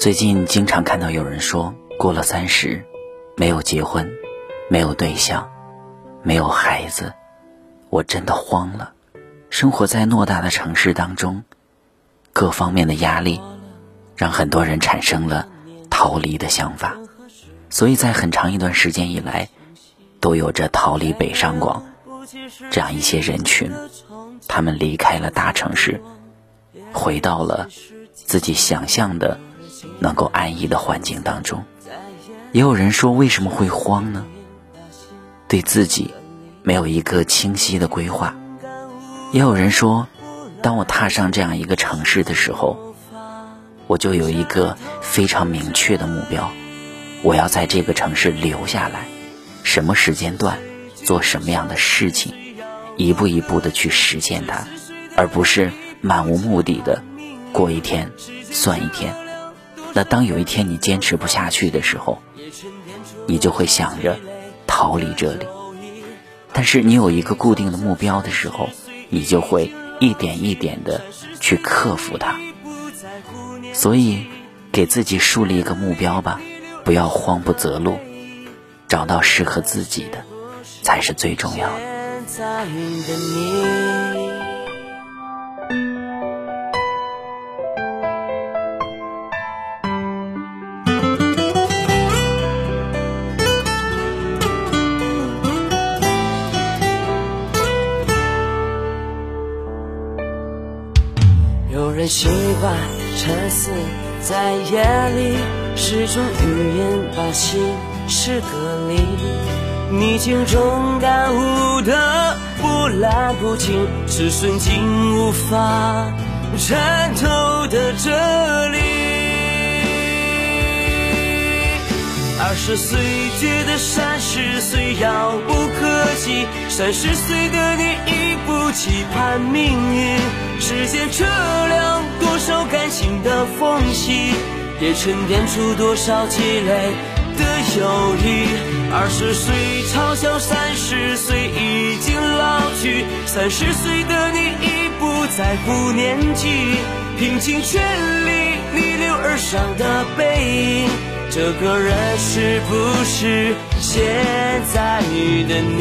最近经常看到有人说，过了三十，没有结婚，没有对象，没有孩子，我真的慌了。生活在偌大的城市当中，各方面的压力，让很多人产生了逃离的想法。所以在很长一段时间以来，都有着逃离北上广这样一些人群，他们离开了大城市，回到了自己想象的。能够安逸的环境当中，也有人说为什么会慌呢？对自己没有一个清晰的规划。也有人说，当我踏上这样一个城市的时候，我就有一个非常明确的目标，我要在这个城市留下来，什么时间段做什么样的事情，一步一步的去实现它，而不是漫无目的的过一天算一天。那当有一天你坚持不下去的时候，你就会想着逃离这里。但是你有一个固定的目标的时候，你就会一点一点的去克服它。所以，给自己树立一个目标吧，不要慌不择路，找到适合自己的，才是最重要的。有人习惯沉思在夜里，是种语言把心事隔离。逆境中感悟的波澜不惊，是顺境无法参透的哲理。二十岁觉得三十岁遥不可三十岁的你已不期盼命运。时间测量多少感情的缝隙，也沉淀出多少积累的友谊。二十岁嘲笑三十岁已经老去，三十岁的你已不在乎年纪，拼尽全力逆流而上的背影，这个人是不是现在的你？